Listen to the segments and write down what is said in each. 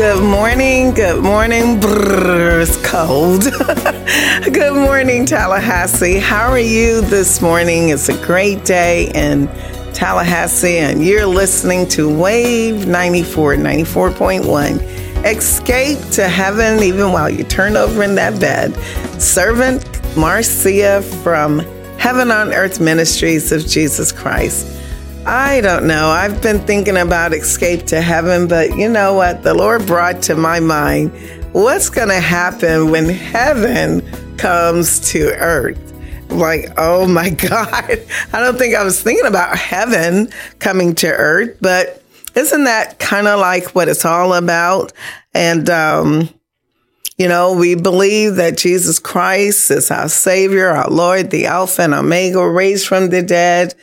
Good morning. Good morning. Brrr, it's cold. good morning, Tallahassee. How are you this morning? It's a great day in Tallahassee, and you're listening to Wave 94, 94.1. Escape to heaven even while you turn over in that bed. Servant Marcia from Heaven on Earth Ministries of Jesus Christ. I don't know. I've been thinking about escape to heaven, but you know what? The Lord brought to my mind what's going to happen when heaven comes to earth. Like, oh my God. I don't think I was thinking about heaven coming to earth, but isn't that kind of like what it's all about? And, um, you know, we believe that Jesus Christ is our Savior, our Lord, the Alpha and Omega, raised from the dead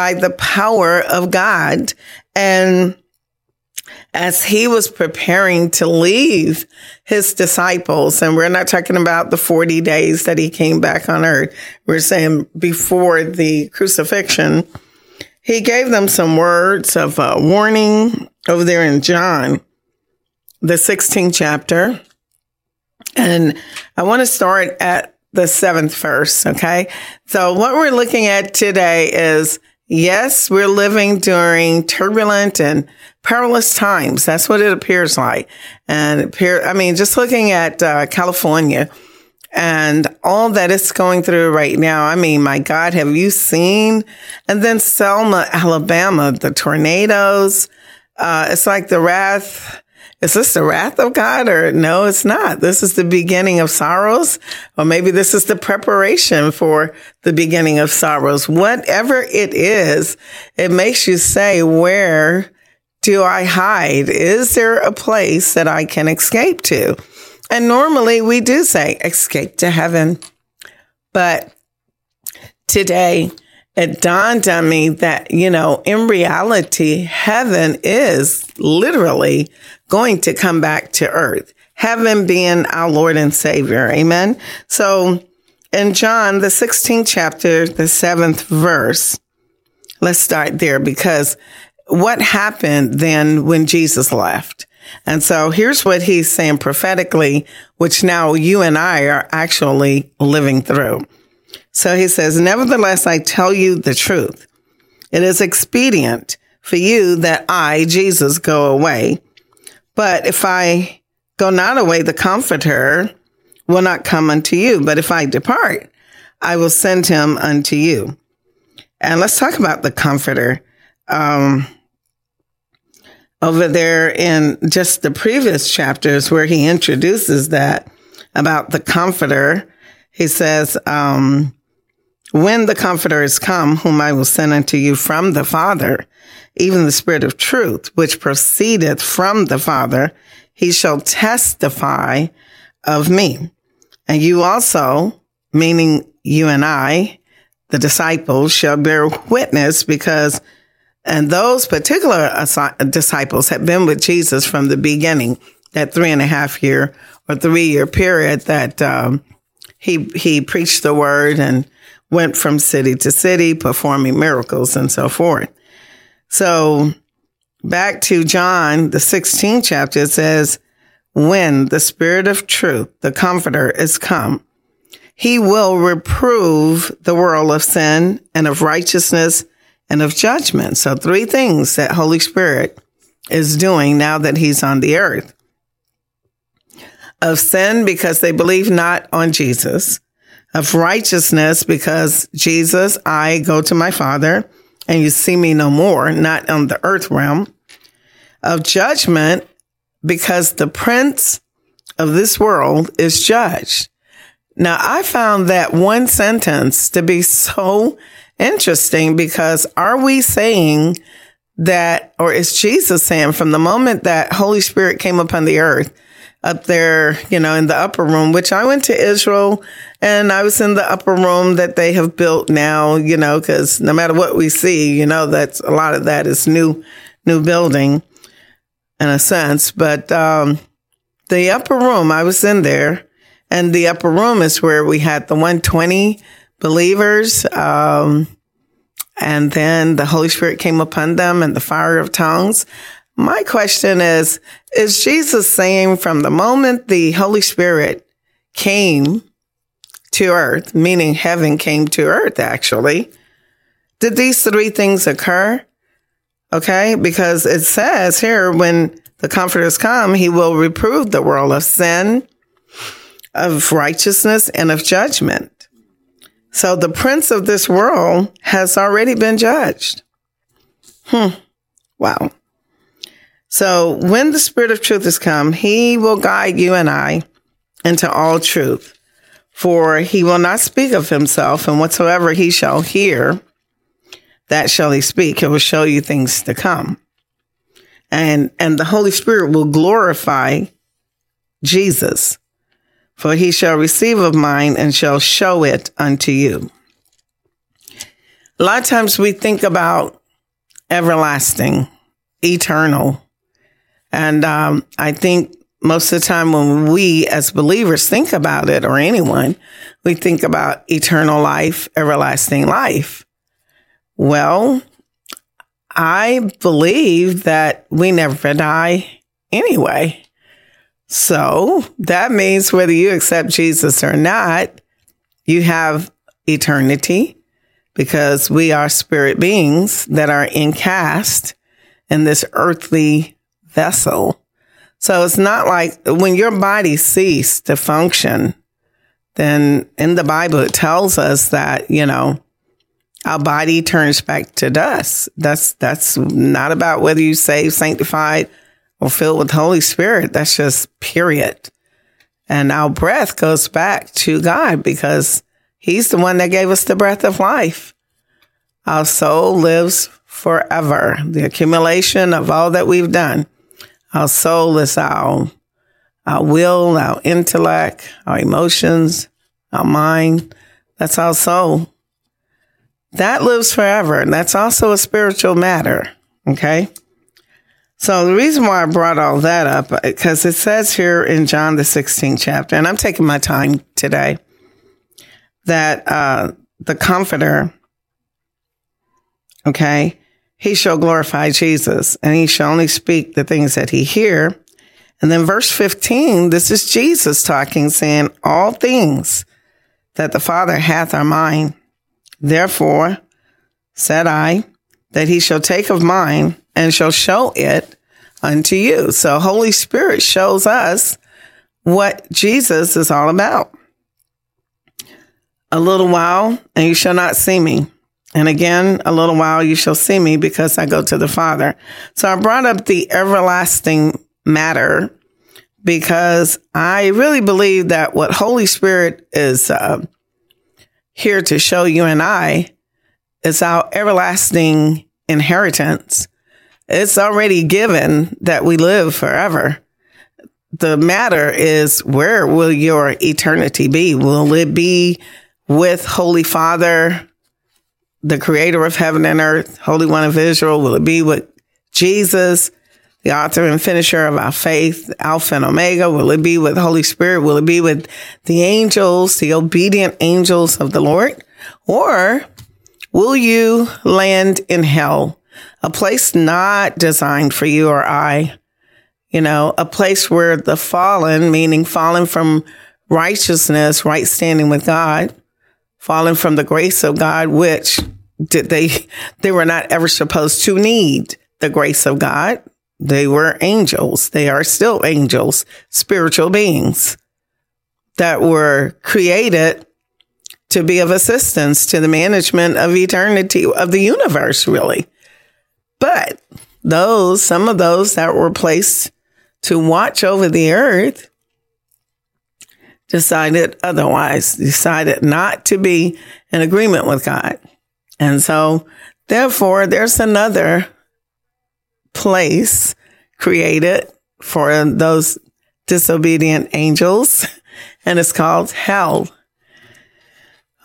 by the power of God. And as he was preparing to leave his disciples, and we're not talking about the 40 days that he came back on earth, we're saying before the crucifixion, he gave them some words of uh, warning over there in John, the 16th chapter. And I want to start at the seventh verse. Okay. So what we're looking at today is yes, we're living during turbulent and perilous times. That's what it appears like. And appear, I mean, just looking at uh, California and all that it's going through right now. I mean, my God, have you seen? And then Selma, Alabama, the tornadoes. Uh, it's like the wrath is this the wrath of God or no, it's not. This is the beginning of sorrows, or maybe this is the preparation for the beginning of sorrows. Whatever it is, it makes you say, where do I hide? Is there a place that I can escape to? And normally we do say escape to heaven. But today it dawned on me that, you know, in reality, heaven is literally going to come back to earth. Heaven being our Lord and Savior. Amen. So in John, the 16th chapter, the seventh verse, let's start there because what happened then when Jesus left? And so here's what he's saying prophetically, which now you and I are actually living through. So he says, nevertheless, I tell you the truth. It is expedient for you that I, Jesus, go away. But if I go not away, the comforter will not come unto you. But if I depart, I will send him unto you. And let's talk about the comforter. Um, over there in just the previous chapters where he introduces that about the comforter, he says, um, when the comforter is come, whom I will send unto you from the Father, even the Spirit of truth, which proceedeth from the Father, he shall testify of me. And you also, meaning you and I, the disciples, shall bear witness because, and those particular disciples have been with Jesus from the beginning, that three and a half year or three year period that um, he he preached the word and went from city to city performing miracles and so forth. So back to John, the 16th chapter, it says, when the spirit of truth, the comforter is come, he will reprove the world of sin and of righteousness and of judgment. So three things that Holy Spirit is doing now that he's on the earth. Of sin because they believe not on Jesus. Of righteousness because Jesus, I go to my Father and you see me no more, not on the earth realm. Of judgment because the prince of this world is judged. Now, I found that one sentence to be so interesting because are we saying that, or is Jesus saying from the moment that Holy Spirit came upon the earth, up there, you know, in the upper room, which I went to Israel and I was in the upper room that they have built now, you know, because no matter what we see, you know, that's a lot of that is new, new building in a sense. But, um, the upper room, I was in there and the upper room is where we had the 120 believers. Um, and then the Holy Spirit came upon them and the fire of tongues. My question is, is Jesus saying from the moment the Holy Spirit came to earth, meaning heaven came to earth, actually, did these three things occur? Okay. Because it says here, when the comforters come, he will reprove the world of sin, of righteousness, and of judgment. So the prince of this world has already been judged. Hmm. Wow. So when the spirit of truth has come, he will guide you and I into all truth. For he will not speak of himself, and whatsoever he shall hear, that shall he speak. He will show you things to come. And, and the Holy Spirit will glorify Jesus for he shall receive of mine and shall show it unto you. A lot of times we think about everlasting, eternal. And um, I think most of the time when we as believers think about it or anyone, we think about eternal life, everlasting life. Well, I believe that we never die anyway. So that means whether you accept Jesus or not, you have eternity because we are spirit beings that are encast in this earthly vessel. So it's not like when your body ceased to function, then in the Bible, it tells us that, you know, our body turns back to dust. That's, that's not about whether you saved, sanctified, or filled with Holy Spirit. That's just period. And our breath goes back to God because He's the one that gave us the breath of life. Our soul lives forever. The accumulation of all that we've done. Our soul is our, our will, our intellect, our emotions, our mind. That's our soul. That lives forever. And that's also a spiritual matter. Okay. So the reason why I brought all that up, because it says here in John the 16th chapter, and I'm taking my time today, that uh, the Comforter, okay, he shall glorify Jesus, and he shall only speak the things that he hear. And then verse 15, this is Jesus talking, saying, All things that the Father hath are mine. Therefore, said I, that he shall take of mine and shall show it unto you. So Holy Spirit shows us what Jesus is all about. A little while and you shall not see me. And again, a little while you shall see me because I go to the Father. So I brought up the everlasting matter because I really believe that what Holy Spirit is uh, here to show you and I is our everlasting inheritance. It's already given that we live forever. The matter is where will your eternity be? Will it be with Holy Father, the creator of heaven and earth, Holy One of Israel? Will it be with Jesus, the author and finisher of our faith, Alpha and Omega? Will it be with Holy Spirit? Will it be with the angels, the obedient angels of the Lord? Or will you land in hell? A place not designed for you or I, you know, a place where the fallen, meaning fallen from righteousness, right standing with God, fallen from the grace of God, which did they, they were not ever supposed to need the grace of God. They were angels. They are still angels, spiritual beings that were created to be of assistance to the management of eternity of the universe, really. But those, some of those that were placed to watch over the earth decided otherwise, decided not to be in agreement with God. And so, therefore, there's another place created for those disobedient angels, and it's called hell.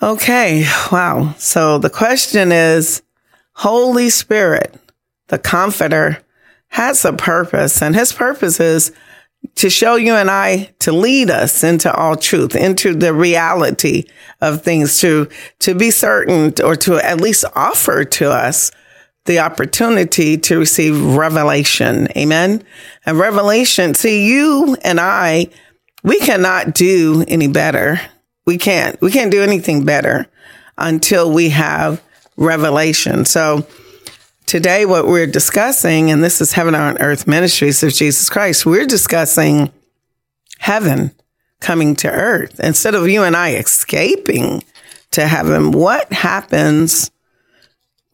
Okay, wow. So the question is Holy Spirit, the Comforter, has a purpose, and his purpose is to show you and I to lead us into all truth, into the reality of things, to, to be certain or to at least offer to us the opportunity to receive revelation. Amen. And revelation, see, you and I, we cannot do any better. We can't, we can't do anything better until we have revelation. So, Today, what we're discussing, and this is Heaven on Earth Ministries of Jesus Christ, we're discussing heaven coming to earth. Instead of you and I escaping to heaven, what happens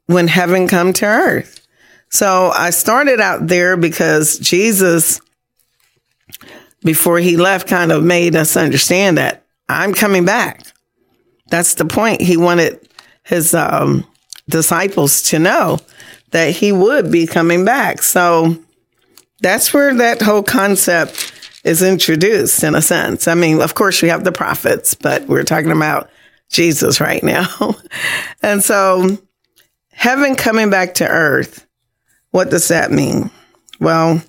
when heaven come to earth? So I started out there because Jesus, before he left, kind of made us understand that I'm coming back. That's the point. He wanted his um, disciples to know that he would be coming back. So that's where that whole concept is introduced in a sense. I mean, of course, we have the prophets, but we're talking about Jesus right now. and so, heaven coming back to earth, what does that mean? Well,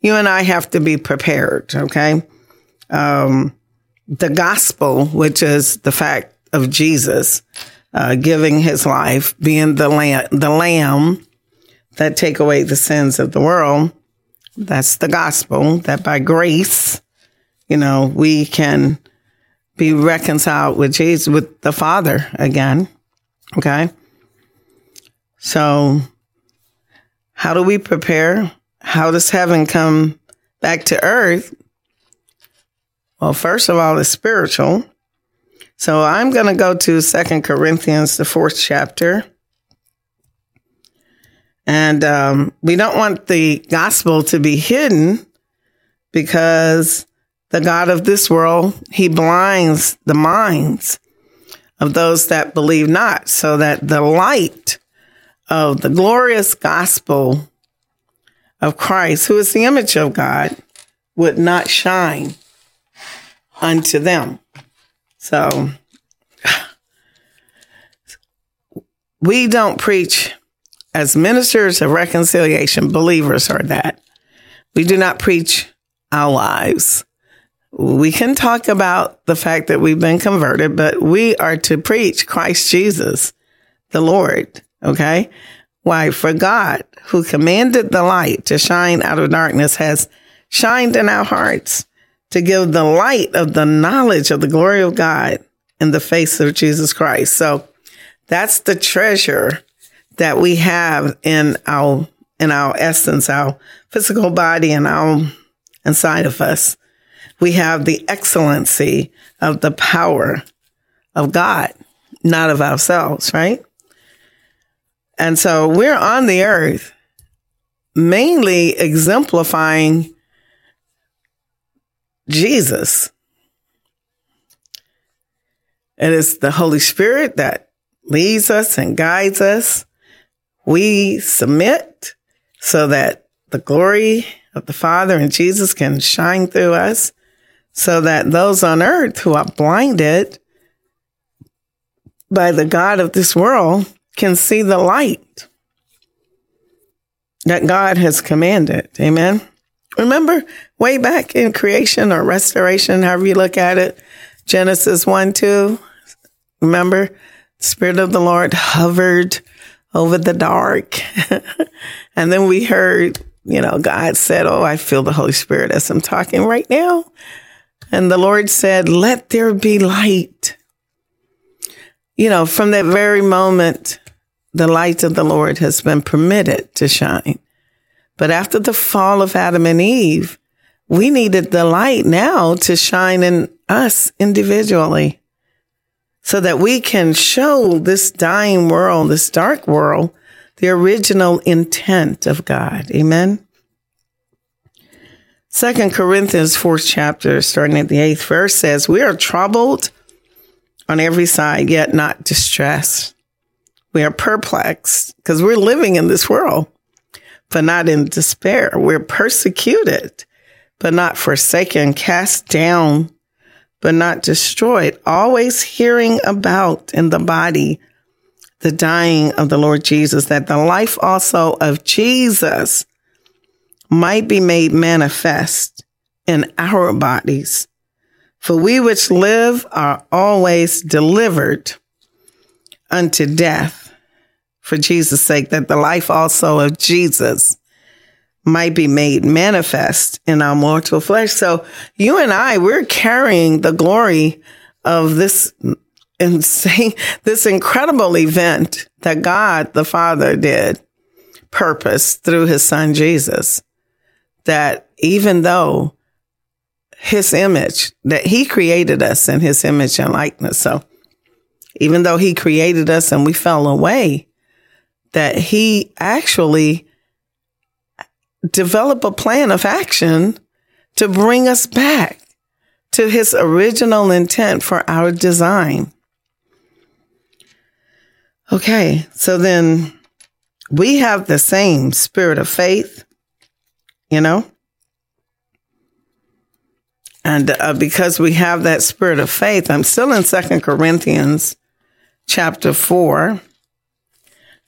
you and I have to be prepared, okay? Um, the gospel, which is the fact of Jesus uh, giving his life, being the lamb, the lamb that take away the sins of the world. That's the gospel that by grace, you know, we can be reconciled with Jesus, with the Father again. Okay. So how do we prepare? How does heaven come back to earth? Well, first of all, it's spiritual. So I'm going to go to Second Corinthians, the fourth chapter. And um, we don't want the gospel to be hidden because the God of this world, he blinds the minds of those that believe not, so that the light of the glorious gospel of Christ, who is the image of God, would not shine unto them. So we don't preach as ministers of reconciliation, believers are that. We do not preach our lives. We can talk about the fact that we've been converted, but we are to preach Christ Jesus, the Lord. Okay. Why? For God, who commanded the light to shine out of darkness, has shined in our hearts to give the light of the knowledge of the glory of God in the face of Jesus Christ. So that's the treasure that we have in our in our essence, our physical body and our inside of us. We have the excellency of the power of God, not of ourselves, right? And so we're on the earth mainly exemplifying Jesus. And It is the Holy Spirit that leads us and guides us we submit so that the glory of the Father and Jesus can shine through us so that those on earth who are blinded by the God of this world can see the light that God has commanded. Amen. Remember way back in creation or restoration, however you look at it, Genesis 1 2. Remember, Spirit of the Lord hovered over the dark. and then we heard, you know, God said, Oh, I feel the Holy Spirit as I'm talking right now. And the Lord said, Let there be light. You know, from that very moment, the light of the Lord has been permitted to shine. But after the fall of Adam and Eve, we needed the light now to shine in us individually so that we can show this dying world, this dark world, the original intent of God. Amen. Second Corinthians, fourth chapter, starting at the eighth verse says, We are troubled on every side, yet not distressed. We are perplexed because we're living in this world, but not in despair. We're persecuted, but not forsaken, cast down, but not destroyed, always hearing about in the body the dying of the Lord Jesus, that the life also of Jesus might be made manifest in our bodies. For we which live are always delivered unto death for Jesus' sake, that the life also of Jesus might be made manifest in our mortal flesh. So you and I, we're carrying the glory of this insane, this incredible event that God the Father did purpose through his son Jesus. That even though his image, that he created us in his image and likeness. So even though he created us and we fell away, that he actually developed a plan of action to bring us back to his original intent for our design. Okay, so then we have the same spirit of faith, you know? And uh, because we have that spirit of faith, I'm still in Second Corinthians chapter 4,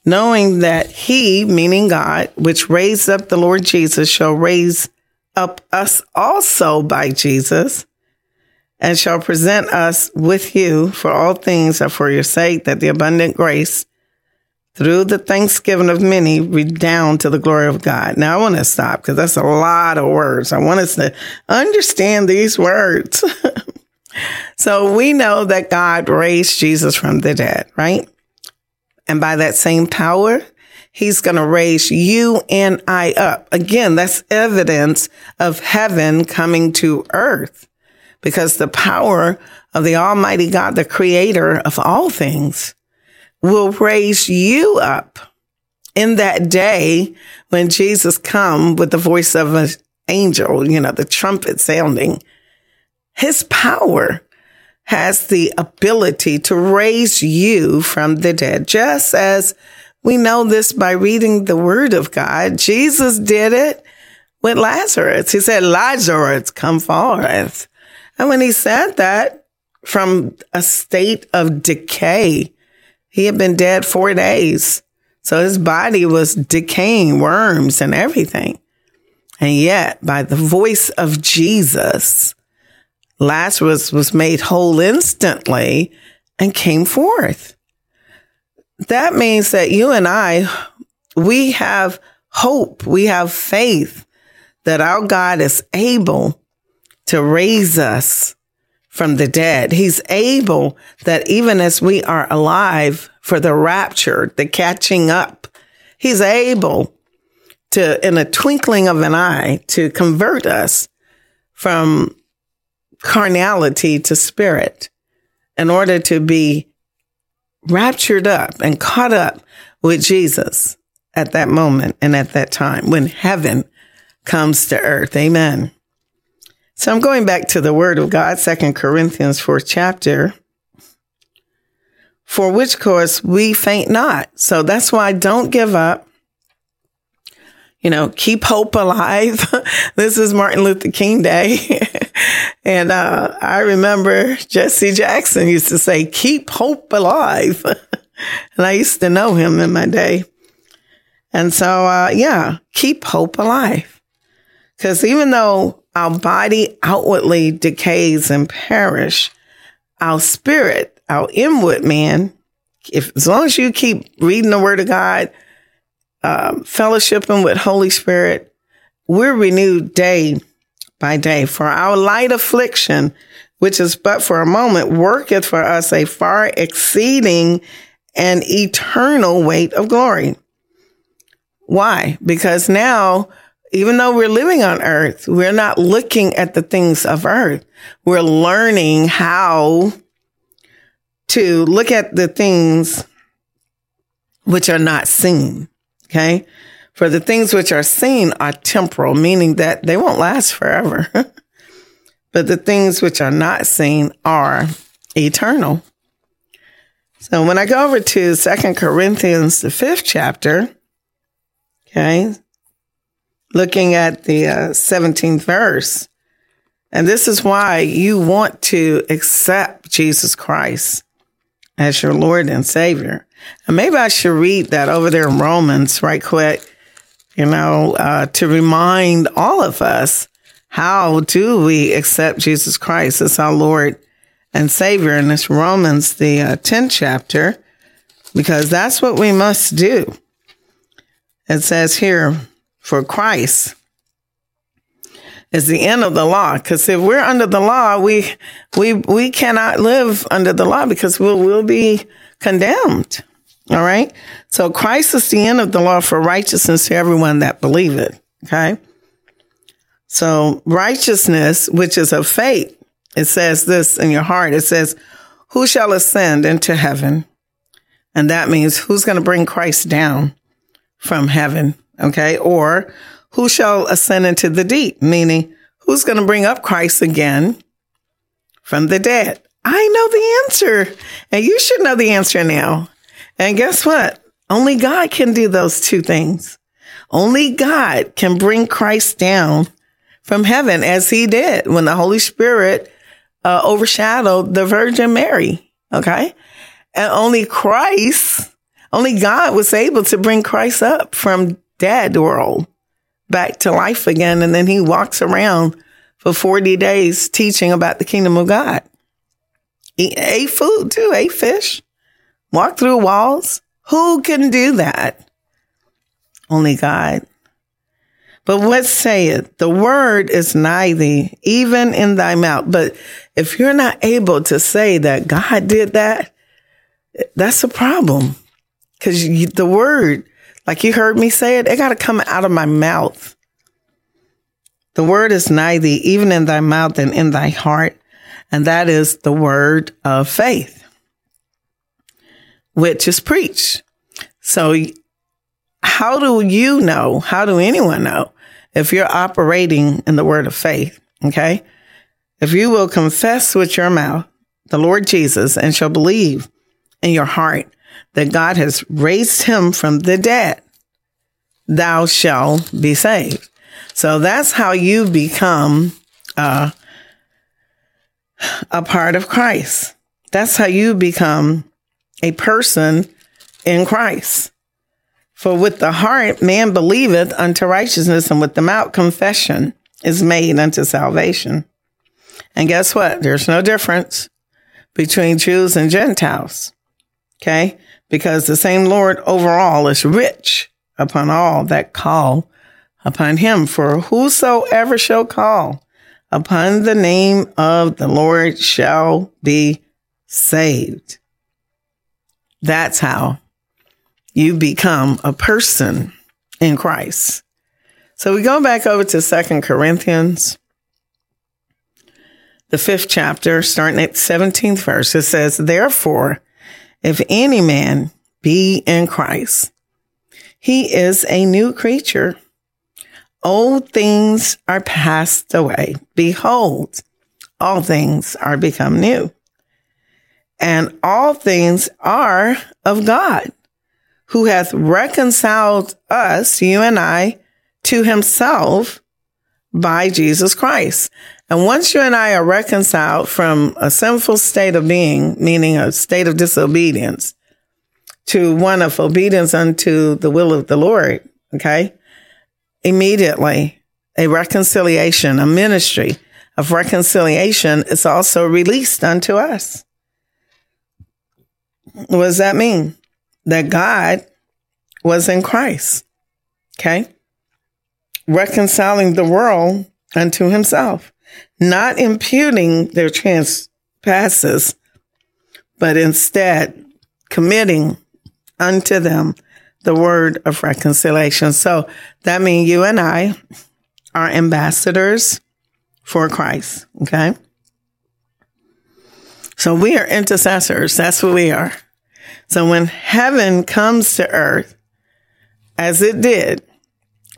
knowing that he, meaning God, which raised up the Lord Jesus, shall raise up us also by Jesus and shall present us with you for all things are for your sake, that the abundant grace through the thanksgiving of many redound to the glory of God. Now I want to stop because that's a lot of words. I want us to understand these words. so we know that God raised Jesus from the dead, right? And by that same power, he's going to raise you and I up. Again, that's evidence of heaven coming to earth because the power of the Almighty God, the creator of all things, will raise you up in that day when Jesus come with the voice of an angel, you know, the trumpet sounding. His power has the ability to raise you from the dead, just as we know this by reading the word of God. Jesus did it with Lazarus. He said, Lazarus, come forth. And when he said that from a state of decay, he had been dead four days. So his body was decaying, worms and everything. And yet, by the voice of Jesus, Lazarus was made whole instantly and came forth. That means that you and I, we have hope, we have faith that our God is able to raise us from the dead. He's able that even as we are alive for the rapture, the catching up, he's able to, in a twinkling of an eye, to convert us from carnality to spirit in order to be raptured up and caught up with Jesus at that moment and at that time when heaven comes to earth. Amen. So I'm going back to the word of God, Second Corinthians, fourth chapter. For which cause we faint not. So that's why don't give up. You know, keep hope alive. this is Martin Luther King Day. and uh, I remember Jesse Jackson used to say, keep hope alive. and I used to know him in my day. And so, uh, yeah, keep hope alive. Because even though our body outwardly decays and perish, our spirit, our inward man, if as long as you keep reading the word of God, um, fellowshipping with Holy Spirit, we're renewed day by day. For our light affliction, which is but for a moment, worketh for us a far exceeding and eternal weight of glory. Why? Because now even though we're living on earth, we're not looking at the things of earth. We're learning how to look at the things which are not seen. Okay. For the things which are seen are temporal, meaning that they won't last forever. but the things which are not seen are eternal. So when I go over to Second Corinthians, the fifth chapter, okay, looking at the uh, 17th verse, and this is why you want to accept Jesus Christ as your Lord and Savior. And maybe I should read that over there in Romans right quick, you know, uh, to remind all of us how do we accept Jesus Christ as our Lord and Savior? And it's Romans, the uh, 10th chapter, because that's what we must do. It says here, for Christ is the end of the law. Because if we're under the law, we we we cannot live under the law because we'll we'll be condemned. All right. So Christ is the end of the law for righteousness to everyone that believe it. Okay. So righteousness, which is of faith, it says this in your heart. It says, who shall ascend into heaven? And that means who's going to bring Christ down from heaven? Okay. Or who shall ascend into the deep? Meaning who's going to bring up Christ again from the dead? I know the answer and you should know the answer now. And guess what? Only God can do those two things. Only God can bring Christ down from heaven as he did when the Holy Spirit uh, overshadowed the Virgin Mary. Okay. And only Christ, only God was able to bring Christ up from dead world back to life again. And then he walks around for 40 days teaching about the kingdom of God. He ate food too, ate fish, walked through walls. Who can do that? Only God. But what saith? The word is nigh thee, even in thy mouth. But if you're not able to say that God did that, that's a problem. Cause the word, like you heard me say it, it got to come out of my mouth. The word is nigh thee, even in thy mouth and in thy heart. And that is the word of faith, which is preach. So how do you know? How do anyone know if you're operating in the word of faith? Okay. If you will confess with your mouth the Lord Jesus and shall believe in your heart that God has raised him from the dead, thou shalt be saved. So that's how you become uh, a part of Christ. That's how you become a person in Christ. For with the heart man believeth unto righteousness, and with the mouth confession is made unto salvation. And guess what? There's no difference between Jews and Gentiles. Okay? Because the same Lord overall is rich upon all that call upon him. For whosoever shall call upon the name of the Lord shall be saved. That's how you become a person in Christ. So we go back over to Second Corinthians, the fifth chapter, starting at 17th verse. It says, Therefore, if any man be in Christ, he is a new creature. Old things are passed away. Behold, all things are become new. And all things are of God who hath reconciled us, you and I, to himself by Jesus Christ. And once you and I are reconciled from a sinful state of being, meaning a state of disobedience, to one of obedience unto the will of the Lord, okay? Immediately, a reconciliation, a ministry of reconciliation is also released unto us. What does that mean? that God was in Christ. Okay. Reconciling the world unto himself, not imputing their trespasses, but instead committing unto them the word of reconciliation. So that means you and I are ambassadors for Christ. Okay. So we are intercessors. That's what we are. So when heaven comes to earth, as it did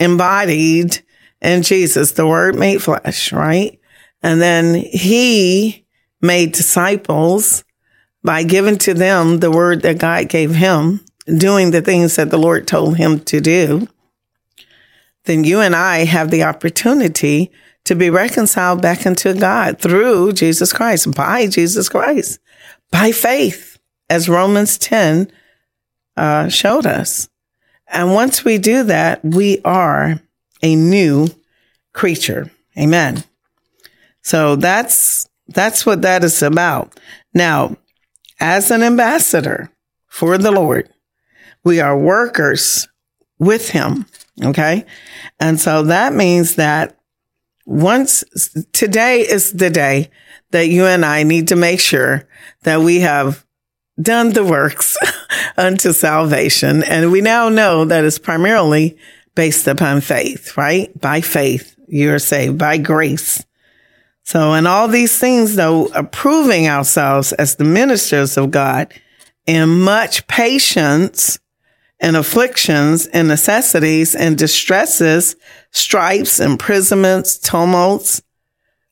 embodied in Jesus, the word made flesh, right? And then he made disciples by giving to them the word that God gave him, doing the things that the Lord told him to do. Then you and I have the opportunity to be reconciled back into God through Jesus Christ, by Jesus Christ, by faith, as Romans 10 uh, showed us. And once we do that, we are a new creature. Amen. So that's, that's what that is about. Now, as an ambassador for the Lord, we are workers with him. Okay. And so that means that once today is the day that you and I need to make sure that we have done the works unto salvation. And we now know that it's primarily based upon faith, right? By faith, you're saved by grace. So in all these things, though, approving ourselves as the ministers of God in much patience and afflictions and necessities and distresses, stripes, imprisonments, tumults,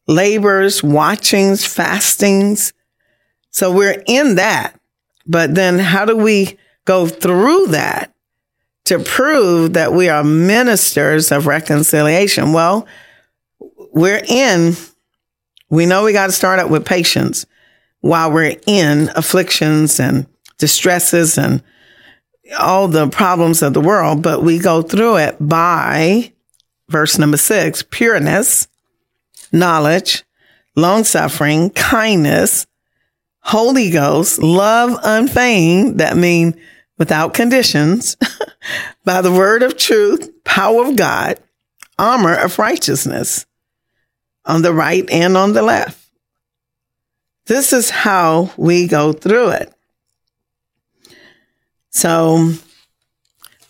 labors, watchings, fastings. So we're in that. But then how do we go through that to prove that we are ministers of reconciliation? Well, we're in, we know we got to start out with patience while we're in afflictions and distresses and all the problems of the world, but we go through it by verse number six, pureness, knowledge, long suffering, kindness, Holy Ghost, love unfeigned, that mean without conditions, by the word of truth, power of God, armor of righteousness on the right and on the left. This is how we go through it. So,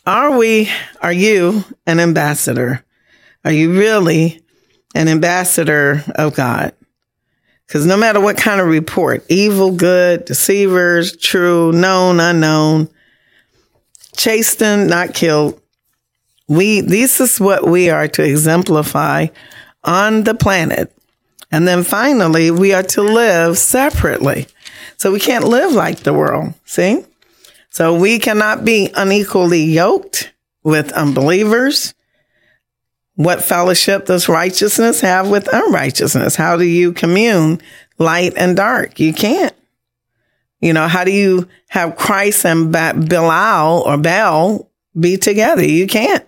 are we, are you an ambassador? Are you really an ambassador of God? Because no matter what kind of report, evil, good, deceivers, true, known, unknown, chastened, not killed, we, this is what we are to exemplify on the planet. And then finally, we are to live separately. So we can't live like the world. See? So we cannot be unequally yoked with unbelievers. What fellowship does righteousness have with unrighteousness? How do you commune light and dark? You can't. You know, how do you have Christ and Belial or Baal be together? You can't.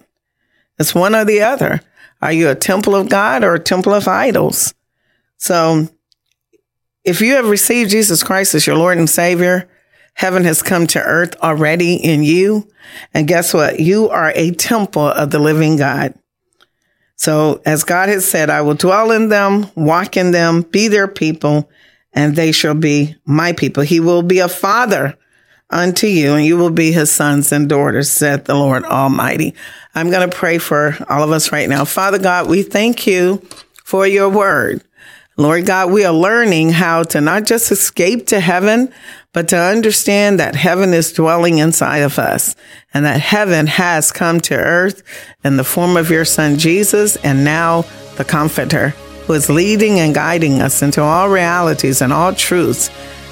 It's one or the other. Are you a temple of God or a temple of idols? So if you have received Jesus Christ as your Lord and Savior, Heaven has come to earth already in you. And guess what? You are a temple of the living God. So as God has said, I will dwell in them, walk in them, be their people, and they shall be my people. He will be a father unto you, and you will be his sons and daughters, said the Lord Almighty. I'm going to pray for all of us right now. Father God, we thank you for your word. Lord God, we are learning how to not just escape to heaven, but to understand that heaven is dwelling inside of us and that heaven has come to earth in the form of your son Jesus and now the comforter who is leading and guiding us into all realities and all truths.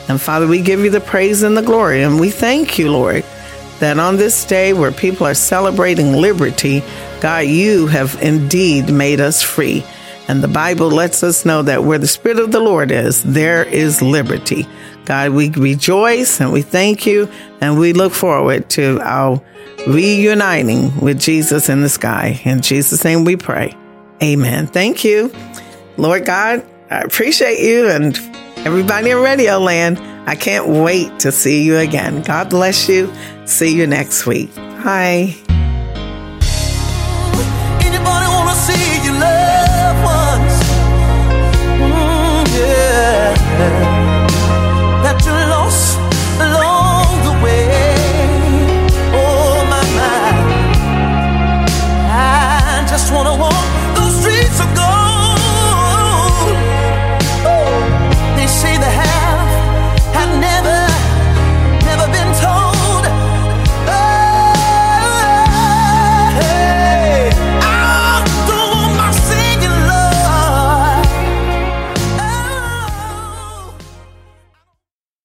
And Father, we give you the praise and the glory and we thank you, Lord, that on this day where people are celebrating liberty, God, you have indeed made us free. And the Bible lets us know that where the Spirit of the Lord is, there is liberty. God, we rejoice and we thank you and we look forward to our reuniting with Jesus in the sky. In Jesus' name we pray. Amen. Thank you. Lord God, I appreciate you and everybody in Radio Land. I can't wait to see you again. God bless you. See you next week. Bye. head